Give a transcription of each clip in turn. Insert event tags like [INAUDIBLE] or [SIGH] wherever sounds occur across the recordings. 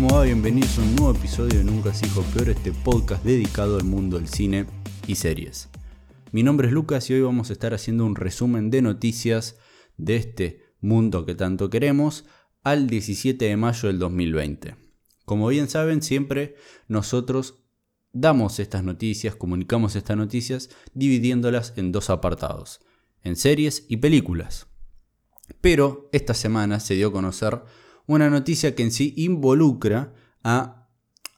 Bienvenidos a un nuevo episodio de Nunca se peor, este podcast dedicado al mundo del cine y series. Mi nombre es Lucas y hoy vamos a estar haciendo un resumen de noticias de este mundo que tanto queremos al 17 de mayo del 2020. Como bien saben, siempre nosotros damos estas noticias, comunicamos estas noticias dividiéndolas en dos apartados, en series y películas. Pero esta semana se dio a conocer una noticia que en sí involucra a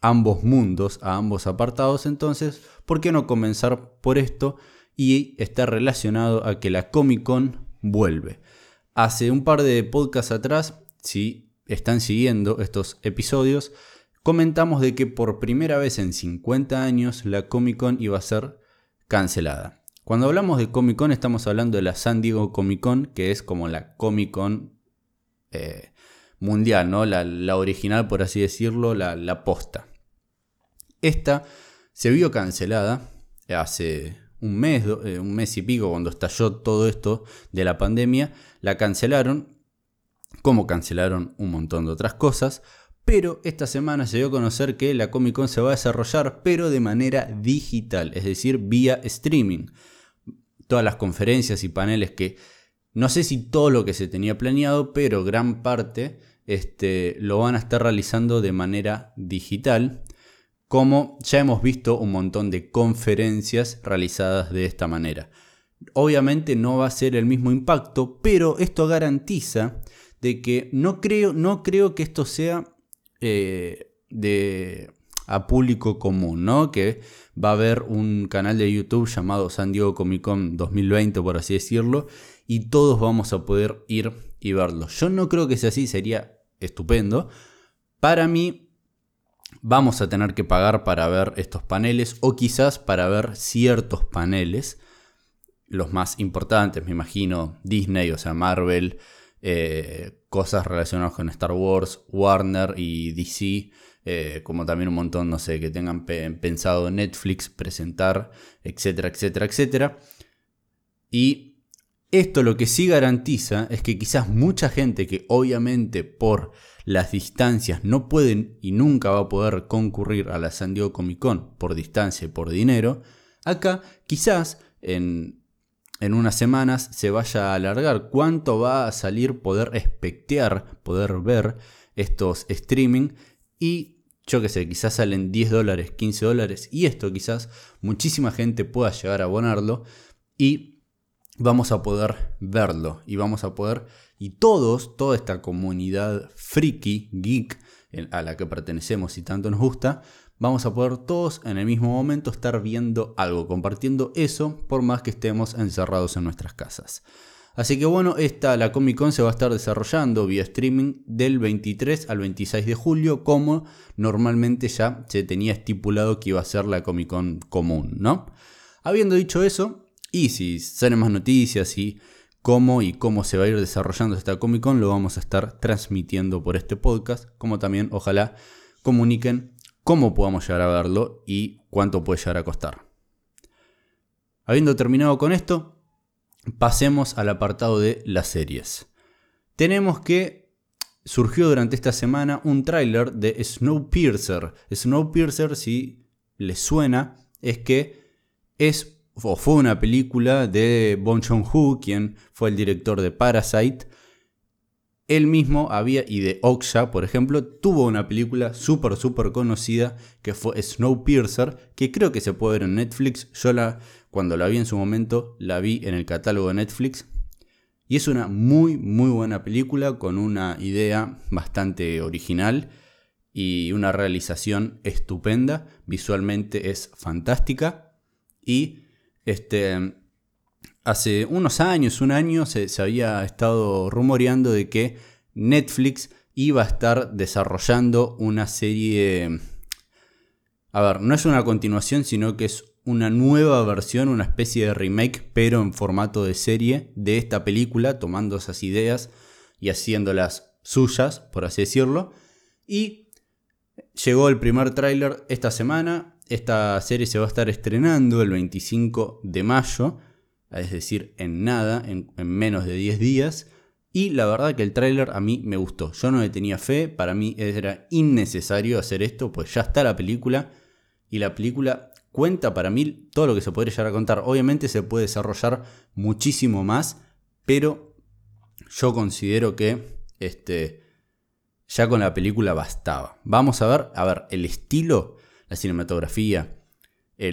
ambos mundos, a ambos apartados. Entonces, ¿por qué no comenzar por esto? Y está relacionado a que la Comic Con vuelve. Hace un par de podcasts atrás, si están siguiendo estos episodios, comentamos de que por primera vez en 50 años la Comic Con iba a ser cancelada. Cuando hablamos de Comic Con estamos hablando de la San Diego Comic Con, que es como la Comic Con eh, mundial, ¿no? La, original, por así decirlo, la, posta. Esta se vio cancelada hace un mes, eh, un mes y pico, cuando estalló todo esto de la pandemia, la cancelaron, como cancelaron un montón de otras cosas, pero esta semana se dio a conocer que la Comic Con se va a desarrollar, pero de manera digital, es decir, vía streaming. Todas las conferencias y paneles que, no sé si todo lo que se tenía planeado, pero gran parte este, lo van a estar realizando de manera digital, como ya hemos visto un montón de conferencias realizadas de esta manera. Obviamente no va a ser el mismo impacto, pero esto garantiza de que no creo, no creo que esto sea eh, de, a público común, ¿no? Que va a haber un canal de YouTube llamado San Diego Comic Con 2020, por así decirlo, y todos vamos a poder ir y verlo. Yo no creo que sea así, sería estupendo. Para mí, vamos a tener que pagar para ver estos paneles o quizás para ver ciertos paneles. Los más importantes, me imagino, Disney, o sea, Marvel, eh, cosas relacionadas con Star Wars, Warner y DC, eh, como también un montón, no sé, que tengan pensado Netflix presentar, etcétera, etcétera, etcétera. Y esto lo que sí garantiza es que quizás mucha gente que obviamente por las distancias no pueden y nunca va a poder concurrir a la San Diego Comic Con por distancia y por dinero, acá quizás en, en unas semanas se vaya a alargar. Cuánto va a salir poder espectear, poder ver estos streaming y yo que sé, quizás salen 10 dólares, 15 dólares y esto quizás muchísima gente pueda llegar a abonarlo. Y vamos a poder verlo y vamos a poder, y todos, toda esta comunidad friki, geek, a la que pertenecemos y tanto nos gusta, vamos a poder todos en el mismo momento estar viendo algo, compartiendo eso, por más que estemos encerrados en nuestras casas. Así que bueno, esta, la Comic Con se va a estar desarrollando vía streaming del 23 al 26 de julio, como normalmente ya se tenía estipulado que iba a ser la Comic Con común, ¿no? Habiendo dicho eso, y si salen más noticias y cómo y cómo se va a ir desarrollando esta Comic Con, lo vamos a estar transmitiendo por este podcast, como también ojalá comuniquen cómo podamos llegar a verlo y cuánto puede llegar a costar. Habiendo terminado con esto, pasemos al apartado de las series. Tenemos que surgió durante esta semana un tráiler de Snowpiercer. Snowpiercer, si les suena, es que es o fue una película de Bong Joon-ho, quien fue el director de Parasite. Él mismo había, y de Oksha, por ejemplo, tuvo una película súper, súper conocida que fue Snowpiercer, que creo que se puede ver en Netflix. Yo la, cuando la vi en su momento, la vi en el catálogo de Netflix. Y es una muy, muy buena película con una idea bastante original y una realización estupenda. Visualmente es fantástica y este, hace unos años, un año, se, había estado rumoreando de que Netflix iba a estar desarrollando una serie... A ver, no es una continuación, sino que es una nueva versión, una especie de remake, pero en formato de serie de esta película, tomando esas ideas y haciéndolas suyas, por así decirlo. Y llegó el primer tráiler esta semana, esta serie se va a estar estrenando el 25 de mayo, es decir, en nada, en, menos de 10 días. Y la verdad que el tráiler a mí me gustó. Yo no le tenía fe, para mí era innecesario hacer esto, pues ya está la película. Y la película cuenta para mí todo lo que se podría llegar a contar. Obviamente se puede desarrollar muchísimo más, pero yo considero que este, ya con la película bastaba. Vamos a ver, a ver, el estilo, la cinematografía,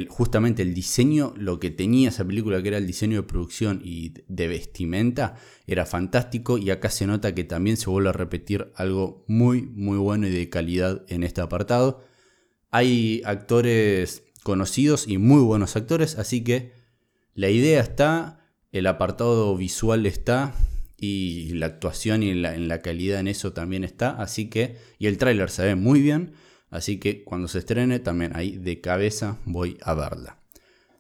justamente el diseño, lo que tenía esa película, que era el diseño de producción y de vestimenta, era fantástico y acá se nota que también se vuelve a repetir algo muy, muy bueno y de calidad en este apartado. Hay actores conocidos y muy buenos actores, así que la idea está, el apartado visual está y la actuación y la, en la calidad en eso también está, así que, y el tráiler se ve muy bien. Así que cuando se estrene también ahí de cabeza voy a verla.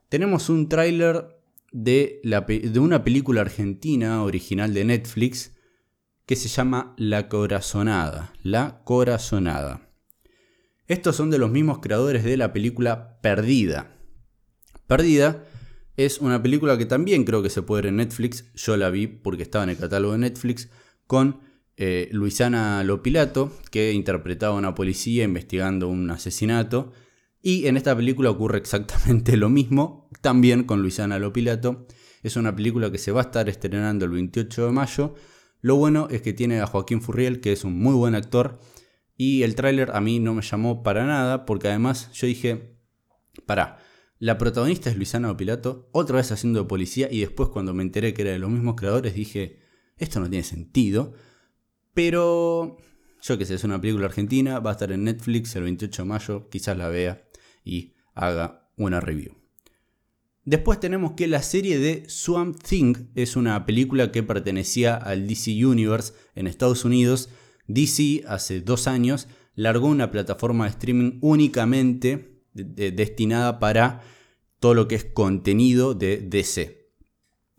Tenemos un tráiler de, de una película argentina original de Netflix que se llama La Corazonada. La Corazonada. Estos son de los mismos creadores de la película Perdida. Perdida es una película que también creo que se puede ver en Netflix. Yo la vi porque estaba en el catálogo de Netflix con eh, Luisana Lopilato, que interpretaba a una policía investigando un asesinato. Y en esta película ocurre exactamente [LAUGHS] lo mismo, también con Luisana Lopilato. Es una película que se va a estar estrenando el 28 de mayo. Lo bueno es que tiene a Joaquín Furriel, que es un muy buen actor. Y el tráiler a mí no me llamó para nada, porque además yo dije, para, la protagonista es Luisana Lopilato, otra vez haciendo policía, y después cuando me enteré que era de los mismos creadores dije, esto no tiene sentido. Pero yo qué sé, es una película argentina, va a estar en Netflix el 28 de mayo, quizás la vea y haga una review. Después tenemos que la serie de Swamp Thing es una película que pertenecía al DC Universe en Estados Unidos. DC hace dos años largó una plataforma de streaming únicamente destinada para todo lo que es contenido de DC.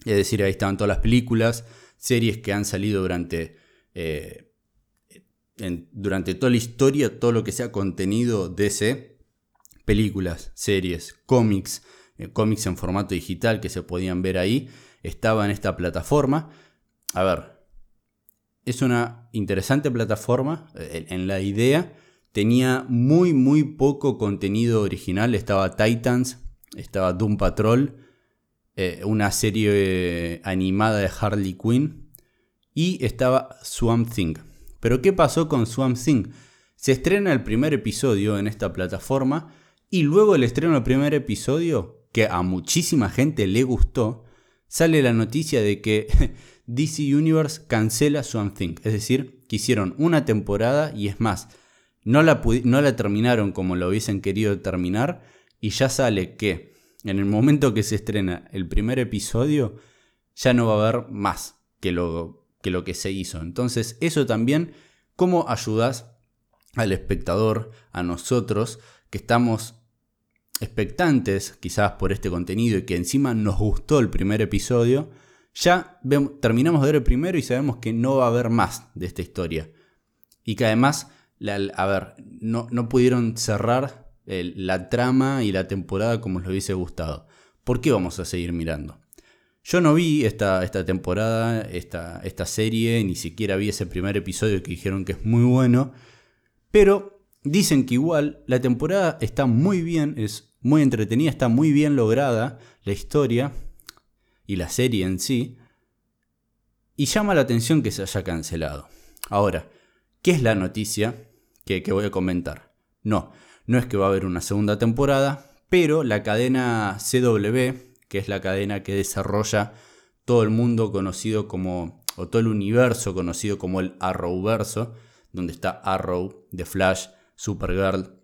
Es decir, ahí estaban todas las películas, series que han salido durante eh, durante toda la historia, todo lo que sea contenido DC, películas, series, cómics, eh, cómics en formato digital que se podían ver ahí, estaba en esta plataforma. A ver, es una interesante plataforma eh, en la idea. Tenía muy, muy poco contenido original. Estaba Titans, estaba Doom Patrol, una serie animada de Harley Quinn, y estaba Swamp Thing. Pero ¿qué pasó con Swamp Thing? Se estrena el primer episodio en esta plataforma y luego el estreno del primer episodio, que a muchísima gente le gustó, sale la noticia de que [LAUGHS] DC Universe cancela Swamp Thing. Es decir, que hicieron una temporada y es más, no la, no la terminaron como lo hubiesen querido terminar y ya sale que en el momento que se estrena el primer episodio ya no va a haber más que lo que lo que se hizo. Entonces, eso también, ¿cómo ayudas al espectador, a nosotros, que estamos expectantes quizás por este contenido y que encima nos gustó el primer episodio? Ya terminamos de ver el primero y sabemos que no va a haber más de esta historia. Y que además, a ver, no, no pudieron cerrar la trama y la temporada como les hubiese gustado. ¿Por qué vamos a seguir mirando? Yo no vi esta, esta temporada, esta, esta serie, ni siquiera vi ese primer episodio que dijeron que es muy bueno, pero dicen que igual la temporada está muy bien, es muy entretenida, está muy bien lograda la historia y la serie en sí, y llama la atención que se haya cancelado. Ahora, ¿qué es la noticia que, que voy a comentar? No, no es que va a haber una segunda temporada, pero la cadena CW, que es la cadena que desarrolla todo el mundo conocido como, o todo el universo conocido como el Arrowverso, donde está Arrow, The Flash, Supergirl,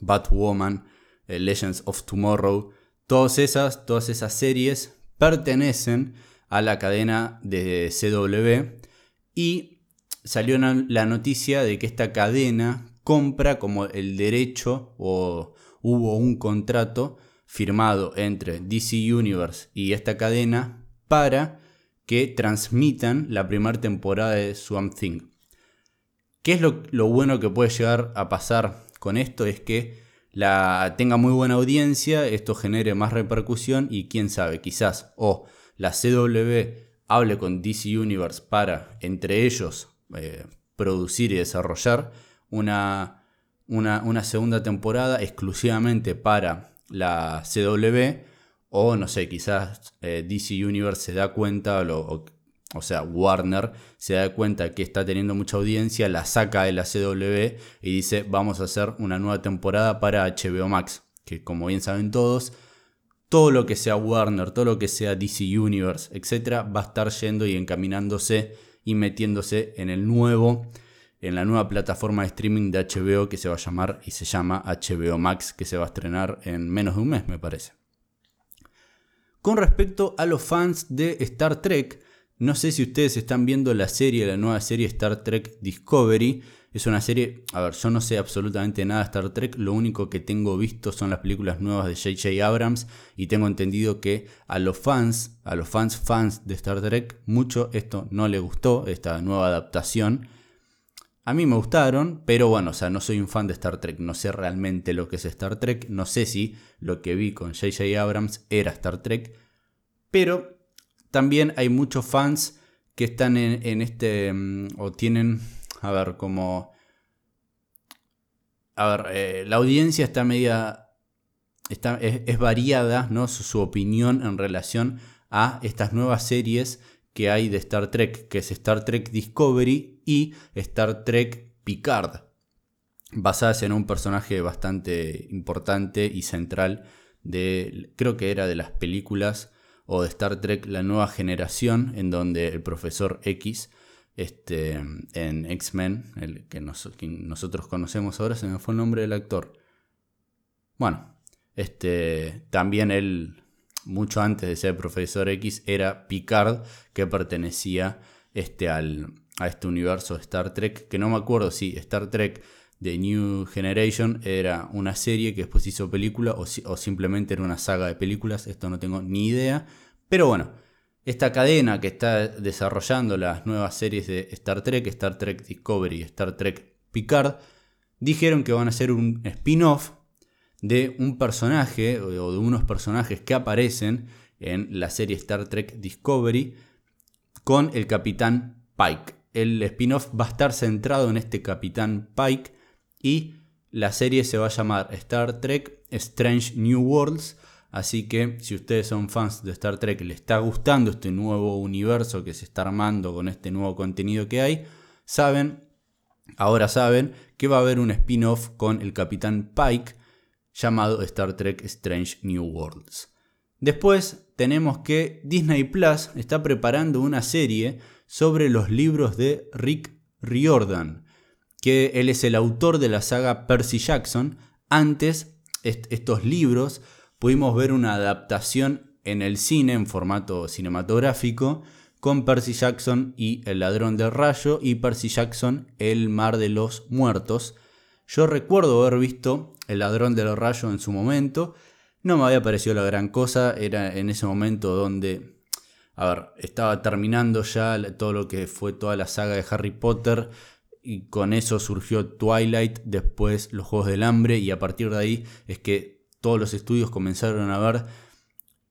Batwoman, eh, Legends of Tomorrow, todas esas, todas esas series pertenecen a la cadena de CW y salió la noticia de que esta cadena compra como el derecho o hubo un contrato firmado entre DC Universe y esta cadena para que transmitan la primera temporada de Swamp Thing. ¿Qué es lo, bueno que puede llegar a pasar con esto? Es que la, tenga muy buena audiencia, esto genere más repercusión y quién sabe, quizás o la CW hable con DC Universe para, entre ellos, eh, producir y desarrollar una, una, segunda temporada exclusivamente para la CW. O no sé, quizás eh, DC Universe se da cuenta, o, o, sea, Warner se da cuenta que está teniendo mucha audiencia, la saca de la CW y dice, vamos a hacer una nueva temporada para HBO Max. Que como bien saben todos, todo lo que sea Warner, todo lo que sea DC Universe, etc., va a estar yendo y encaminándose y metiéndose en el nuevo, en la nueva plataforma de streaming de HBO que se va a llamar y se llama HBO Max, que se va a estrenar en menos de un mes, me parece. Con respecto a los fans de Star Trek, no sé si ustedes están viendo la serie, la nueva serie Star Trek Discovery, es una serie, a ver, yo no sé absolutamente nada de Star Trek, lo único que tengo visto son las películas nuevas de JJ Abrams y tengo entendido que a los fans, a los fans fans de Star Trek, mucho esto no le gustó, esta nueva adaptación. A mí me gustaron, pero bueno, o sea, no soy un fan de Star Trek, no sé realmente lo que es Star Trek, no sé si lo que vi con JJ Abrams era Star Trek, pero también hay muchos fans que están en, este, mm, o tienen a ver, como... A ver, eh, la audiencia está media... Está, es, variada, ¿no? Su, opinión en relación a estas nuevas series que hay de Star Trek, que es Star Trek Discovery y Star Trek Picard, basadas en un personaje bastante importante y central de, creo que era de las películas o de Star Trek La Nueva Generación, en donde el profesor X este, en X-Men, el que, nosotros conocemos ahora, se me fue el nombre del actor. Bueno, este, también él, mucho antes de ser profesor X, era Picard, que pertenecía este, al, a este universo de Star Trek, que no me acuerdo si Star Trek The New Generation era una serie que después hizo película o, o simplemente era una saga de películas, esto no tengo ni idea, pero bueno esta cadena que está desarrollando las nuevas series de Star Trek, Star Trek Discovery y Star Trek Picard, dijeron que van a hacer un spin-off de un personaje o de unos personajes que aparecen en la serie Star Trek Discovery con el capitán Pike. El spin-off va a estar centrado en este capitán Pike y la serie se va a llamar Star Trek Strange New Worlds Así que si ustedes son fans de Star Trek, les está gustando este nuevo universo que se está armando con este nuevo contenido que hay, saben, ahora saben que va a haber un spin-off con el Capitán Pike llamado Star Trek Strange New Worlds. Después tenemos que Disney Plus está preparando una serie sobre los libros de Rick Riordan, que él es el autor de la saga Percy Jackson. Antes, estos libros pudimos ver una adaptación en el cine en formato cinematográfico con Percy Jackson y El ladrón del rayo y Percy Jackson El mar de los muertos. Yo recuerdo haber visto El ladrón del rayo en su momento. No me había parecido la gran cosa, era en ese momento donde, a ver, estaba terminando ya todo lo que fue toda la saga de Harry Potter y con eso surgió Twilight, después los Juegos del Hambre y a partir de ahí es que todos los estudios comenzaron a ver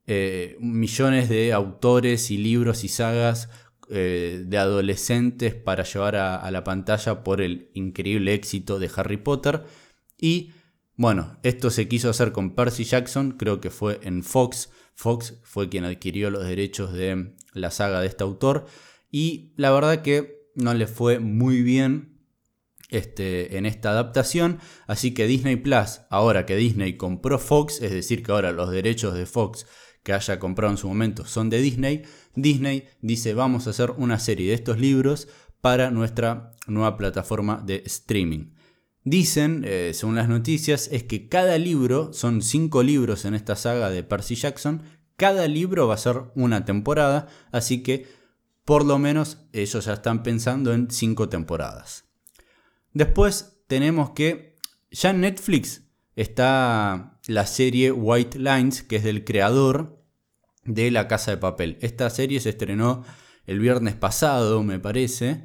eh, millones de autores y libros y sagas eh, de adolescentes para llevar a, la pantalla por el increíble éxito de Harry Potter. Y bueno, esto se quiso hacer con Percy Jackson, creo que fue en Fox. Fox fue quien adquirió los derechos de la saga de este autor. Y la verdad que no le fue muy bien este, en esta adaptación. Así que Disney Plus, ahora que Disney compró Fox, es decir, que ahora los derechos de Fox que haya comprado en su momento son de Disney, Disney dice vamos a hacer una serie de estos libros para nuestra nueva plataforma de streaming. Dicen, eh, según las noticias, es que cada libro, son cinco libros en esta saga de Percy Jackson, cada libro va a ser una temporada, así que por lo menos ellos ya están pensando en cinco temporadas. Después tenemos que ya en Netflix está la serie White Lines, que es del creador de La Casa de Papel. Esta serie se estrenó el viernes pasado, me parece,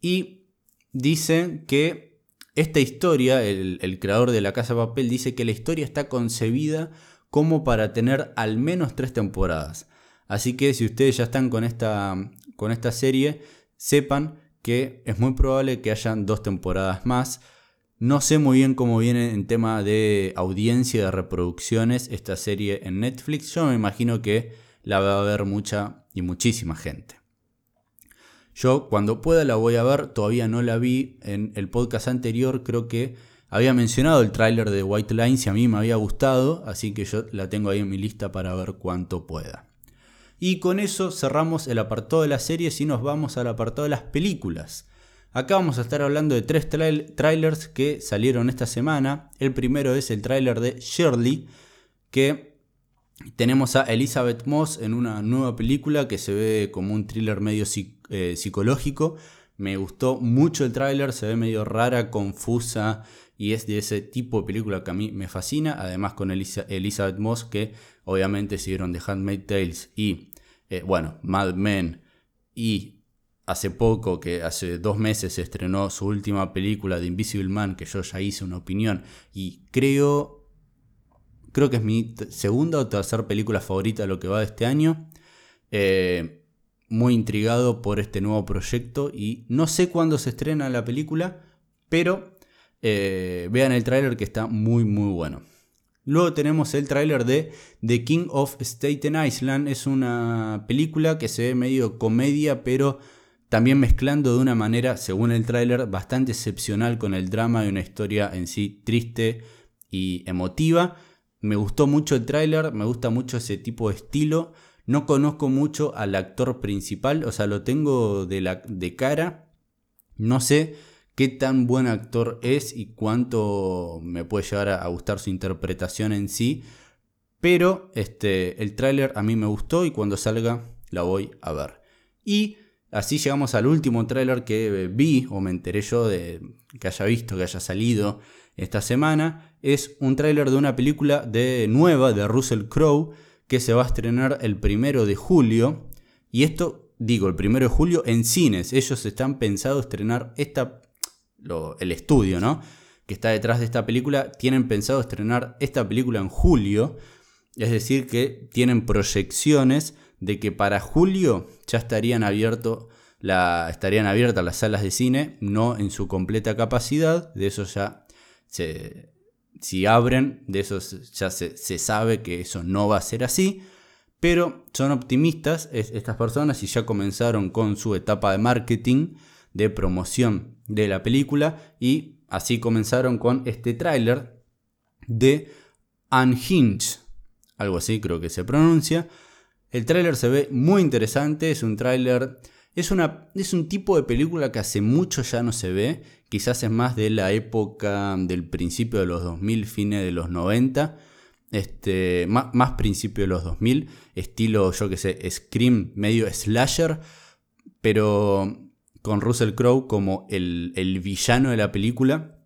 y dice que esta historia, el, creador de La Casa Papel, dice que la historia está concebida como para tener al menos tres temporadas. Así que si ustedes ya están con esta, con esta serie, sepan que es muy probable que hayan dos temporadas más. No sé muy bien cómo viene en tema de audiencia de reproducciones esta serie en Netflix. Yo me imagino que la va a ver mucha y muchísima gente. Yo cuando pueda la voy a ver, todavía no la vi. En el podcast anterior creo que había mencionado el tráiler de White Lines y a mí me había gustado, así que yo la tengo ahí en mi lista para ver cuánto pueda. Y con eso cerramos el apartado de las series y nos vamos al apartado de las películas. Acá vamos a estar hablando de tres trailers que salieron esta semana. El primero es el tráiler de Shirley, que tenemos a Elizabeth Moss en una nueva película que se ve como un thriller medio eh, psicológico. Me gustó mucho el tráiler, se ve medio rara, confusa y es de ese tipo de película que a mí me fascina. Además con Elizabeth Moss que obviamente siguieron de Handmaid's Tales y, eh, bueno, Mad Men y hace poco, que hace dos meses se estrenó su última película de Invisible Man, que yo ya hice una opinión y creo, creo que es mi segunda o tercera película favorita de lo que va de este año. Eh, muy intrigado por este nuevo proyecto y no sé cuándo se estrena la película, pero eh, vean el tráiler que está muy muy bueno. Luego tenemos el tráiler de The King of Staten Island. Es una película que se ve medio comedia, pero también mezclando de una manera, según el tráiler, bastante excepcional con el drama de una historia en sí triste y emotiva. Me gustó mucho el tráiler, me gusta mucho ese tipo de estilo. No conozco mucho al actor principal, o sea, lo tengo de, la, de cara. No sé qué tan buen actor es y cuánto me puede llegar a, gustar su interpretación en sí. Pero este, el tráiler a mí me gustó y cuando salga la voy a ver. Y así llegamos al último tráiler que vi o me enteré yo de que haya visto, que haya salido esta semana. Es un tráiler de una película de nueva de Russell Crowe que se va a estrenar el primero de julio. Y esto, digo, el primero de julio en cines. Ellos están pensados estrenar esta el estudio, ¿no? Que está detrás de esta película, tienen pensado estrenar esta película en julio. Es decir, que tienen proyecciones de que para julio ya estarían, abierto la, estarían abiertas las salas de cine, no en su completa capacidad. De eso ya se, si abren, de eso ya se, se, sabe que eso no va a ser así. Pero son optimistas estas personas y ya comenzaron con su etapa de marketing, de promoción de la película y así comenzaron con este tráiler de Unhinged, algo así creo que se pronuncia. El tráiler se ve muy interesante, es un tráiler, es, una, es un tipo de película que hace mucho ya no se ve, quizás es más de la época del principio de los 2000, fines de los 90, este, más, más principio de los 2000, estilo yo que sé, Scream, medio slasher, pero con Russell Crowe como el, villano de la película.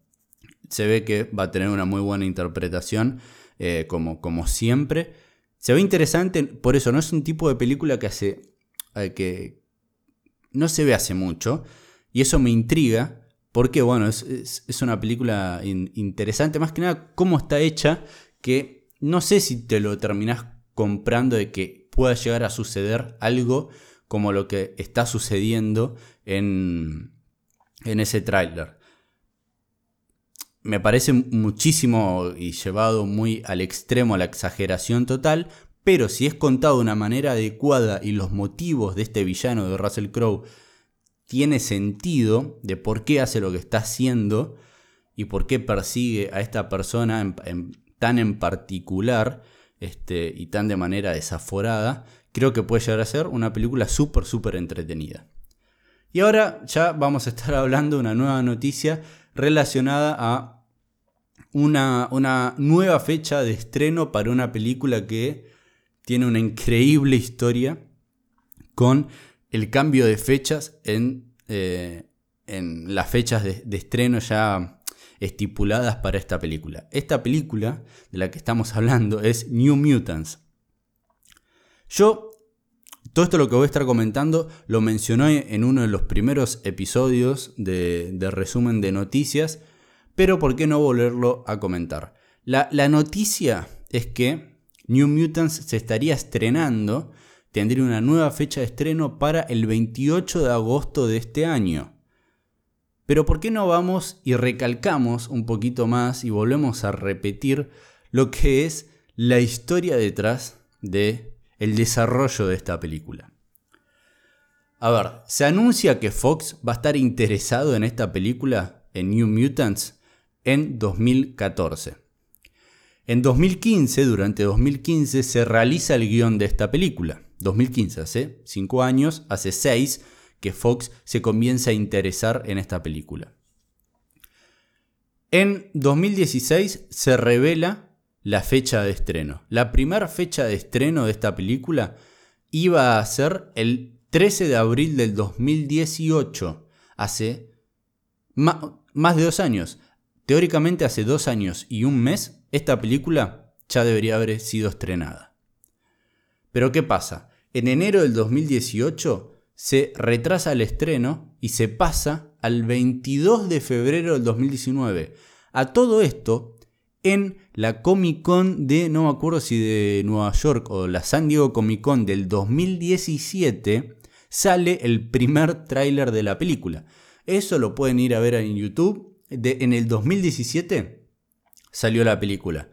Se ve que va a tener una muy buena interpretación, eh, como, como siempre. Se ve interesante, por eso no es un tipo de película que hace. Eh, que no se ve hace mucho. Y eso me intriga. Porque, bueno, es, una película interesante. Más que nada, cómo está hecha. Que no sé si te lo terminás comprando de que pueda llegar a suceder algo como lo que está sucediendo en, en ese tráiler. Me parece muchísimo y llevado muy al extremo, a la exageración total, pero si es contado de una manera adecuada y los motivos de este villano de Russell Crowe tiene sentido de por qué hace lo que está haciendo y por qué persigue a esta persona tan en particular este, y tan de manera desaforada, creo que puede llegar a ser una película súper, súper entretenida. Y ahora ya vamos a estar [LAUGHS] hablando de una nueva noticia relacionada a una, una nueva fecha de estreno para una película que tiene una increíble historia con el cambio de fechas en, eh, las fechas de, estreno ya estipuladas para esta película. Esta película de la que estamos hablando es New Mutants. Yo todo esto lo que voy a estar comentando lo mencioné en uno de los primeros episodios de, resumen de noticias, pero ¿por qué no volverlo a comentar? La, noticia es que New Mutants se estaría estrenando, tendría una nueva fecha de estreno para el 28 de agosto de este año. Pero ¿por qué no vamos y recalcamos un poquito más y volvemos a repetir lo que es la historia detrás de el desarrollo de esta película? A ver, se anuncia que Fox va a estar interesado en esta película, en New Mutants, en 2014. En 2015, durante 2015, se realiza el guion de esta película. 2015, hace 5 años, hace 6 que Fox se comienza a interesar en esta película. En 2016 se revela la fecha de estreno. La primera fecha de estreno de esta película iba a ser el 13 de abril del 2018, hace más de dos años. Teóricamente hace dos años y un mes, esta película ya debería haber sido estrenada. Pero ¿qué pasa? En enero del 2018 se retrasa el estreno y se pasa al 22 de febrero del 2019. A todo esto, en la Comic Con de, no me acuerdo si de Nueva York o la San Diego Comic Con del 2017, sale el primer tráiler de la película. Eso lo pueden ir a ver en YouTube. en el 2017 salió la película.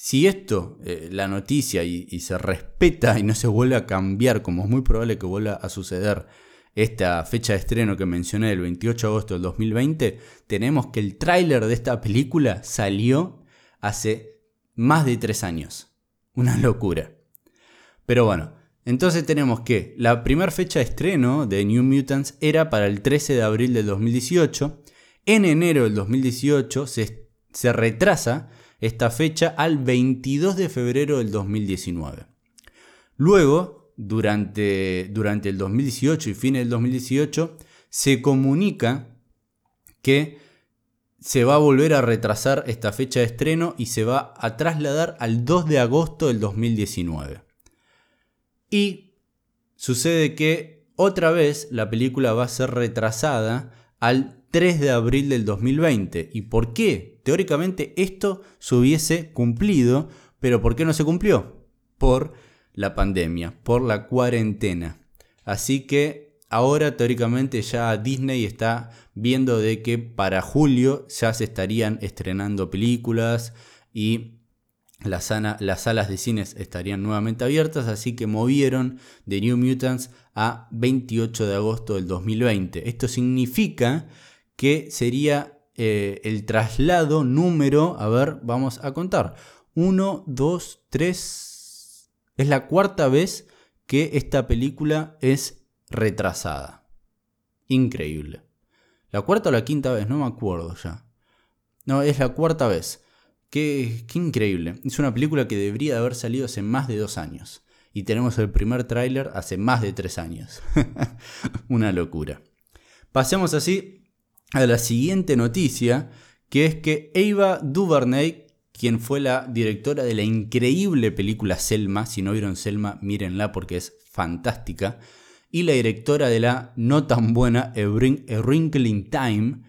Si esto, eh, la noticia, y, se respeta y no se vuelve a cambiar, como es muy probable que vuelva a suceder esta fecha de estreno que mencioné, el 28 de agosto del 2020, tenemos que el tráiler de esta película salió hace más de tres años. Una locura. Pero bueno, entonces tenemos que la primera fecha de estreno de New Mutants era para el 13 de abril del 2018. En enero del 2018 se, se retrasa esta fecha al 22 de febrero del 2019. Luego, durante, durante el 2018 y fines del 2018, se comunica que se va a volver a retrasar esta fecha de estreno y se va a trasladar al 2 de agosto del 2019. Y sucede que otra vez la película va a ser retrasada al 3 de abril del 2020. ¿Y por qué? Teóricamente esto se hubiese cumplido, pero ¿por qué no se cumplió? Por la pandemia, por la cuarentena. Así que ahora teóricamente ya Disney está viendo de que para julio ya se estarían estrenando películas y las, las salas de cines estarían nuevamente abiertas, así que movieron The New Mutants a 28 de agosto del 2020. Esto significa que sería eh, el traslado número, a ver, vamos a contar. 1, 2, 3. Es la cuarta vez que esta película es retrasada. Increíble. La cuarta o la quinta vez, no me acuerdo ya. No, es la cuarta vez. Qué, qué increíble. Es una película que debería haber salido hace más de dos años. Y tenemos el primer tráiler hace más de tres años. [LAUGHS] una locura. Pasemos así a la siguiente noticia, que es que Eva DuVernay, quien fue la directora de la increíble película Selma, si no vieron Selma, mírenla porque es fantástica, y la directora de la no tan buena A Wrinkle in Time,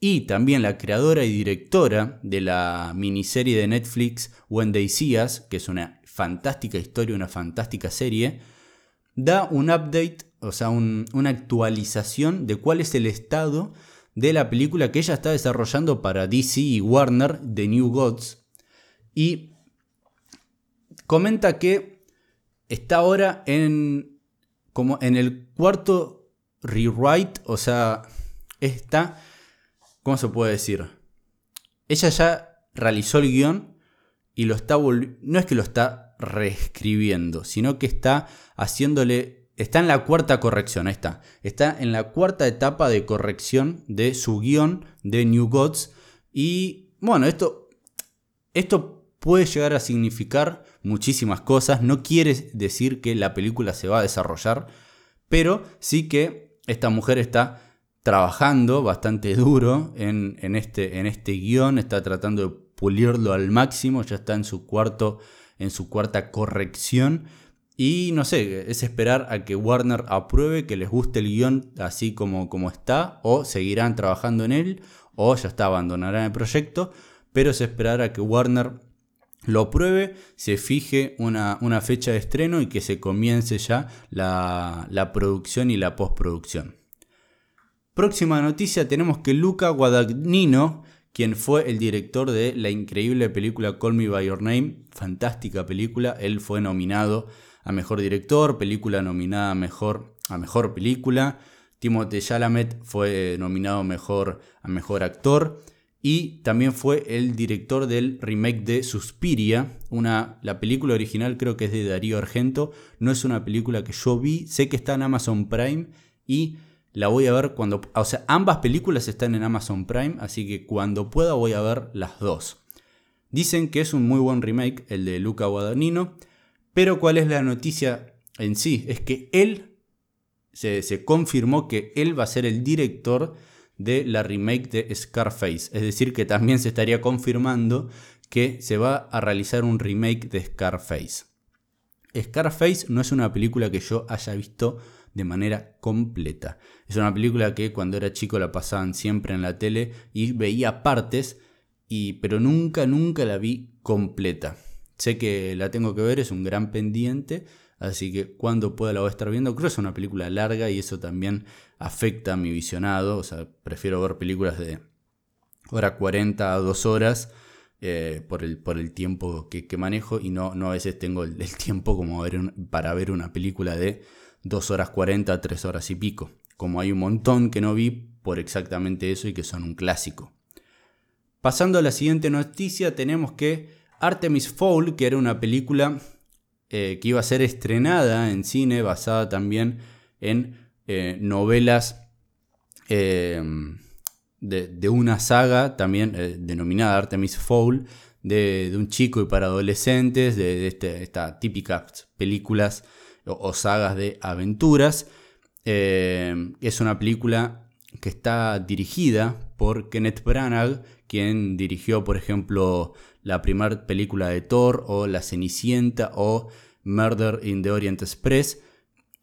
y también la creadora y directora de la miniserie de Netflix When They See Us, que es una fantástica historia, una fantástica serie, da un update, o sea, una actualización de cuál es el estado de la película que ella está desarrollando para DC y Warner, The New Gods. Y comenta que está ahora en, como en el cuarto rewrite, o sea, está, ¿cómo se puede decir? Ella ya realizó el guion y lo está no es que lo está reescribiendo, sino que está haciéndole Está en la cuarta corrección, está. Está en la cuarta etapa de corrección de su guion de New Gods. Y bueno, esto, esto puede llegar a significar muchísimas cosas. No quiere decir que la película se va a desarrollar, pero sí que esta mujer está trabajando bastante duro en, este, en este guion, está tratando de pulirlo al máximo, ya está en su cuarto, en su cuarta corrección y no sé, es esperar a que Warner apruebe, que les guste el guion así como, como está, o seguirán trabajando en él, o ya está, abandonarán el proyecto, pero es esperar a que Warner lo pruebe, se fije una, fecha de estreno y que se comience ya la, la producción y la postproducción. Próxima noticia tenemos que Luca Guadagnino, quien fue el director de la increíble película Call Me By Your Name, fantástica película, él fue nominado a Mejor Director, película nominada a Mejor, a mejor Película, Timothée Chalamet fue nominado mejor, a Mejor Actor, y también fue el director del remake de Suspiria, una, la película original creo que es de Darío Argento, no es una película que yo vi, sé que está en Amazon Prime y la voy a ver cuando, o sea, ambas películas están en Amazon Prime, así que cuando pueda voy a ver las dos. Dicen que es un muy buen remake, el de Luca Guadagnino, pero ¿cuál es la noticia en sí? Es que él, se, confirmó que él va a ser el director de la remake de Scarface. Es decir, que también se estaría confirmando que se va a realizar un remake de Scarface. Scarface no es una película que yo haya visto de manera completa. Es una película que cuando era chico la pasaban siempre en la tele y veía partes, y, pero nunca, nunca la vi completa. Sé que la tengo que ver, es un gran pendiente, Así que cuando pueda la voy a estar viendo. Creo que es una película larga y eso también afecta a mi visionado. O sea, prefiero ver películas de hora 40 a 2 horas eh, por, el, por el tiempo que, manejo y no, no a veces tengo el, tiempo como para ver una película de 2 horas 40 a 3 horas y pico. Como hay un montón que no vi por exactamente eso y que son un clásico. Pasando a la siguiente noticia, tenemos que Artemis Fowl, que era una película eh, que iba a ser estrenada en cine, basada también en eh, novelas eh, de, una saga, también denominada Artemis Fowl, de, un chico y para adolescentes, de, este, estas típicas películas o, sagas de aventuras. es una película que está dirigida por Kenneth Branagh, quien dirigió, por ejemplo, la primera película de Thor o La Cenicienta o Murder in the Orient Express,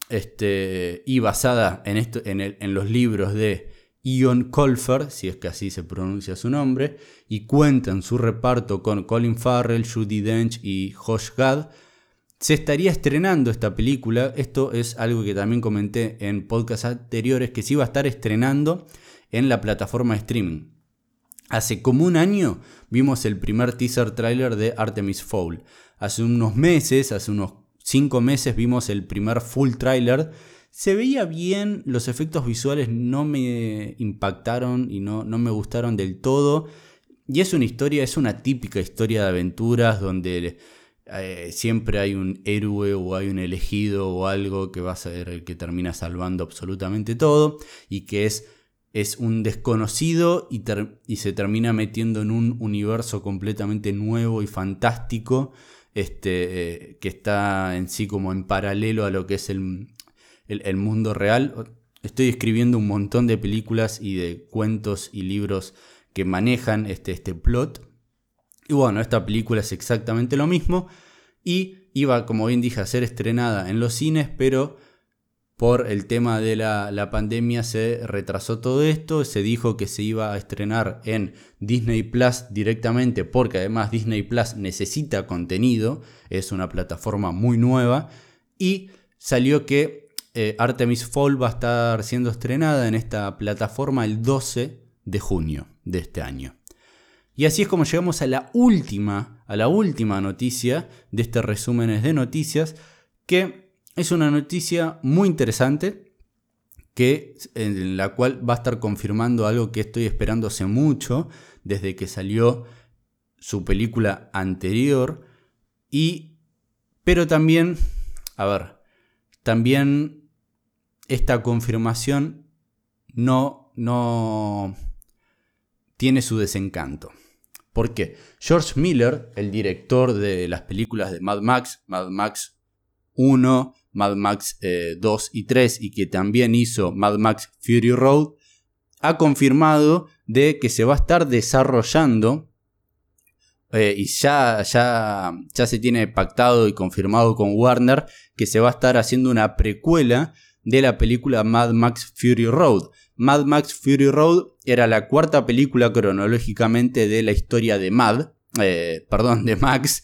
este, y basada en, esto, en, en los libros de Ion Colfer, si es que así se pronuncia su nombre, y cuenta en su reparto con Colin Farrell, Judy Dench y Josh Gad. Se estaría estrenando esta película, esto es algo que también comenté en podcasts anteriores, que se iba a estar estrenando en la plataforma de streaming. Hace como un año vimos el primer teaser trailer de Artemis Fowl. Hace unos meses, hace unos 5 meses vimos el primer full trailer. Se veía bien, los efectos visuales no me impactaron y no, no me gustaron del todo. Y es una historia, es una típica historia de aventuras donde eh, siempre hay un héroe o hay un elegido o algo que va a ser el que termina salvando absolutamente todo y que es es un desconocido y, se termina metiendo en un universo completamente nuevo y fantástico, este, eh, que está en sí como en paralelo a lo que es el, mundo real. Estoy escribiendo un montón de películas y de cuentos y libros que manejan este, este plot. Y bueno, esta película es exactamente lo mismo. Y iba, como bien dije, a ser estrenada en los cines, pero por el tema de la, pandemia se retrasó todo esto, se dijo que se iba a estrenar en Disney Plus directamente porque además Disney Plus necesita contenido, es una plataforma muy nueva y salió que eh, Artemis Fall va a estar siendo estrenada en esta plataforma el 12 de junio de este año. Y así es como llegamos a la última, a la última noticia de este resumen de noticias que es una noticia muy interesante que, en la cual va a estar confirmando algo que estoy esperando hace mucho, desde que salió su película anterior. Y, pero también, a ver, también esta confirmación no, no tiene su desencanto. ¿Por qué? George Miller, el director de las películas de Mad Max, Mad Max 1, Mad Max 2 eh, y 3 y que también hizo Mad Max Fury Road, ha confirmado de que se va a estar desarrollando eh, y ya, ya, ya se tiene pactado y confirmado con Warner que se va a estar haciendo una precuela de la película Mad Max Fury Road. Mad Max Fury Road era la cuarta película cronológicamente de la historia de Mad, eh, perdón, de Max,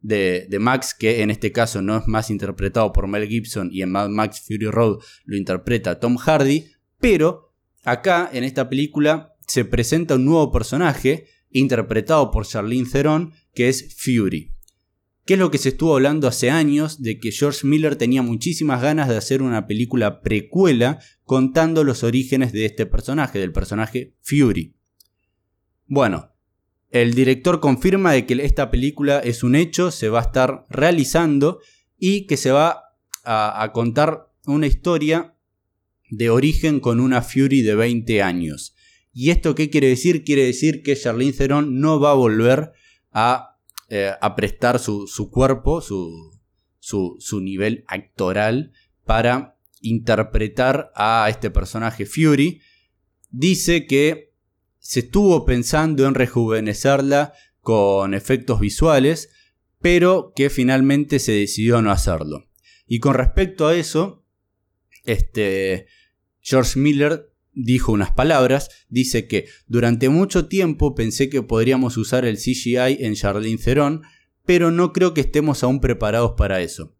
de, Max, que en este caso no es más interpretado por Mel Gibson y en Mad Max Fury Road lo interpreta Tom Hardy, pero acá en esta película se presenta un nuevo personaje interpretado por Charlene Theron, que es Fury. ¿Qué es lo que se estuvo hablando hace años de que George Miller tenía muchísimas ganas de hacer una película precuela contando los orígenes de este personaje, del personaje Fury? Bueno, el director confirma de que esta película es un hecho, se va a estar realizando y que se va a, contar una historia de origen con una Fury de 20 años. ¿Y esto qué quiere decir? Quiere decir que Charlene Theron no va a volver a, eh, prestar su, cuerpo, su, su, nivel actoral para interpretar a este personaje Fury. Dice que se estuvo pensando en rejuvenecerla con efectos visuales, pero que finalmente se decidió no hacerlo. Y con respecto a eso, este, George Miller dijo unas palabras, dice que durante mucho tiempo pensé que podríamos usar el CGI en Charlene Theron, pero no creo que estemos aún preparados para eso.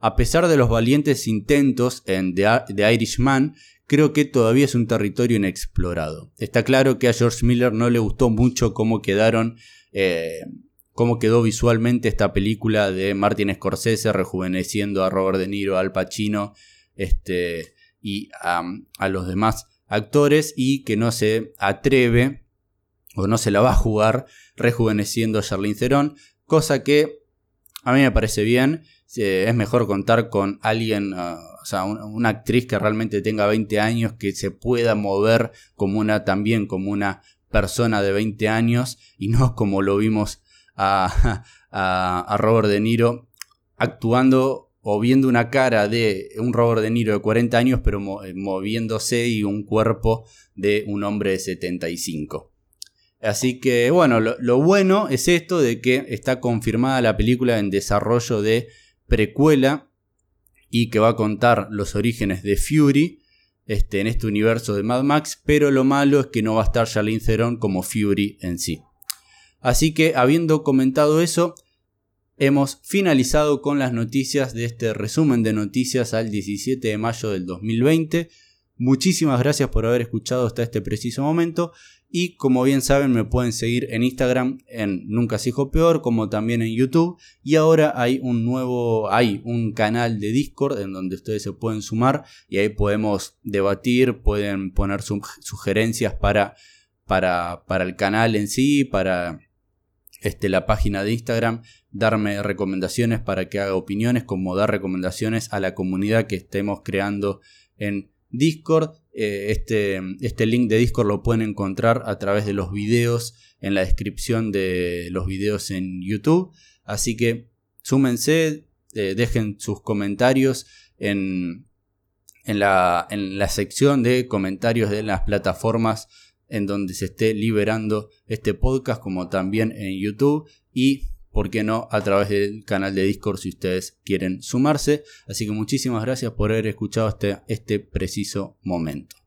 A pesar de los valientes intentos en The, Irishman, creo que todavía es un territorio inexplorado. Está claro que a George Miller no le gustó mucho cómo quedaron, eh, cómo quedó visualmente esta película de Martin Scorsese rejuveneciendo a Robert De Niro, Al Pacino, este, y a los demás actores y que no se atreve o no se la va a jugar rejuveneciendo a Charlene Theron, cosa que a mí me parece bien. Es mejor contar con alguien, ah, o sea, una actriz que realmente tenga 20 años, que se pueda mover como una, también como una persona de 20 años y no [LAUGHS] como lo vimos [LAUGHS] a, a Robert De Niro actuando o viendo una cara de un Robert De Niro de 40 años, pero eh, moviéndose y un cuerpo de un hombre de 75. Así que bueno, lo, bueno es esto de que está confirmada la película en desarrollo de precuela y que va a contar los orígenes de Fury este, en este universo de Mad Max, pero lo malo es que no va a estar Charlize Theron como Fury en sí. Así que habiendo comentado eso, hemos finalizado con las noticias de este resumen de noticias al 17 de mayo del 2020. Muchísimas gracias por haber escuchado hasta este preciso momento. Y como bien saben me pueden seguir en Instagram en Nunca se dijo peor como también en YouTube. Y ahora hay un nuevo hay un canal de Discord en donde ustedes se pueden sumar y ahí podemos debatir, pueden poner sugerencias para, para, para el canal en sí, para este, la página de Instagram, darme recomendaciones para que haga opiniones, como dar recomendaciones a la comunidad que estemos creando en Discord. Eh, este, este link de Discord lo pueden encontrar a través de los videos en la descripción de los videos en YouTube. Así que súmense, eh, dejen sus comentarios en, en, la, en la sección de comentarios de las plataformas en donde se esté liberando este podcast, como también en YouTube y, por qué no, a través del canal de Discord si ustedes quieren sumarse. Así que muchísimas gracias por haber escuchado este, este preciso momento.